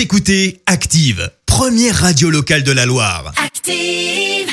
Vous écoutez Active, première radio locale de la Loire. Active.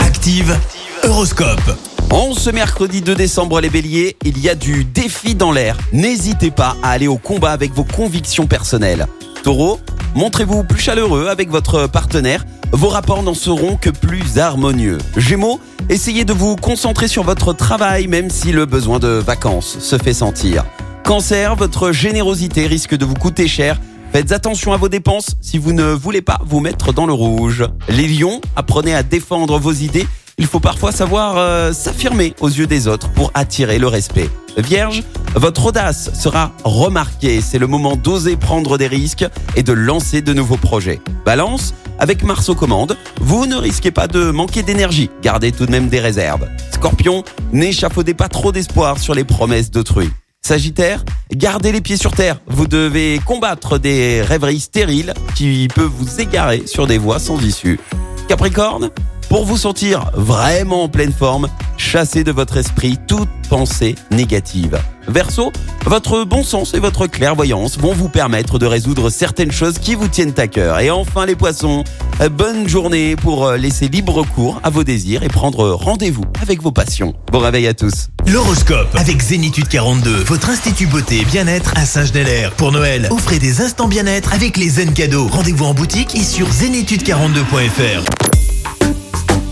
Active, Horoscope. En ce mercredi 2 décembre, les béliers, il y a du défi dans l'air. N'hésitez pas à aller au combat avec vos convictions personnelles. Taureau, montrez-vous plus chaleureux avec votre partenaire. Vos rapports n'en seront que plus harmonieux. Gémeaux, essayez de vous concentrer sur votre travail même si le besoin de vacances se fait sentir. Cancer, votre générosité risque de vous coûter cher. Faites attention à vos dépenses si vous ne voulez pas vous mettre dans le rouge. Les lions, apprenez à défendre vos idées. Il faut parfois savoir euh, s'affirmer aux yeux des autres pour attirer le respect. Vierge, votre audace sera remarquée. C'est le moment d'oser prendre des risques et de lancer de nouveaux projets. Balance, avec Mars aux commandes, vous ne risquez pas de manquer d'énergie. Gardez tout de même des réserves. Scorpion, n'échafaudez pas trop d'espoir sur les promesses d'autrui. Sagittaire, gardez les pieds sur terre. Vous devez combattre des rêveries stériles qui peuvent vous égarer sur des voies sans issue. Capricorne, pour vous sentir vraiment en pleine forme, chassez de votre esprit toute pensée négative. Verseau, votre bon sens et votre clairvoyance vont vous permettre de résoudre certaines choses qui vous tiennent à cœur. Et enfin les poissons, bonne journée pour euh, laisser libre cours à vos désirs et prendre rendez-vous avec vos passions. Bon réveil à tous. L'horoscope avec Zénitude 42, votre institut beauté et bien-être à Saint-Genélaire. Pour Noël, offrez des instants bien-être avec les zen cadeaux. Rendez-vous en boutique et sur zénitude42.fr.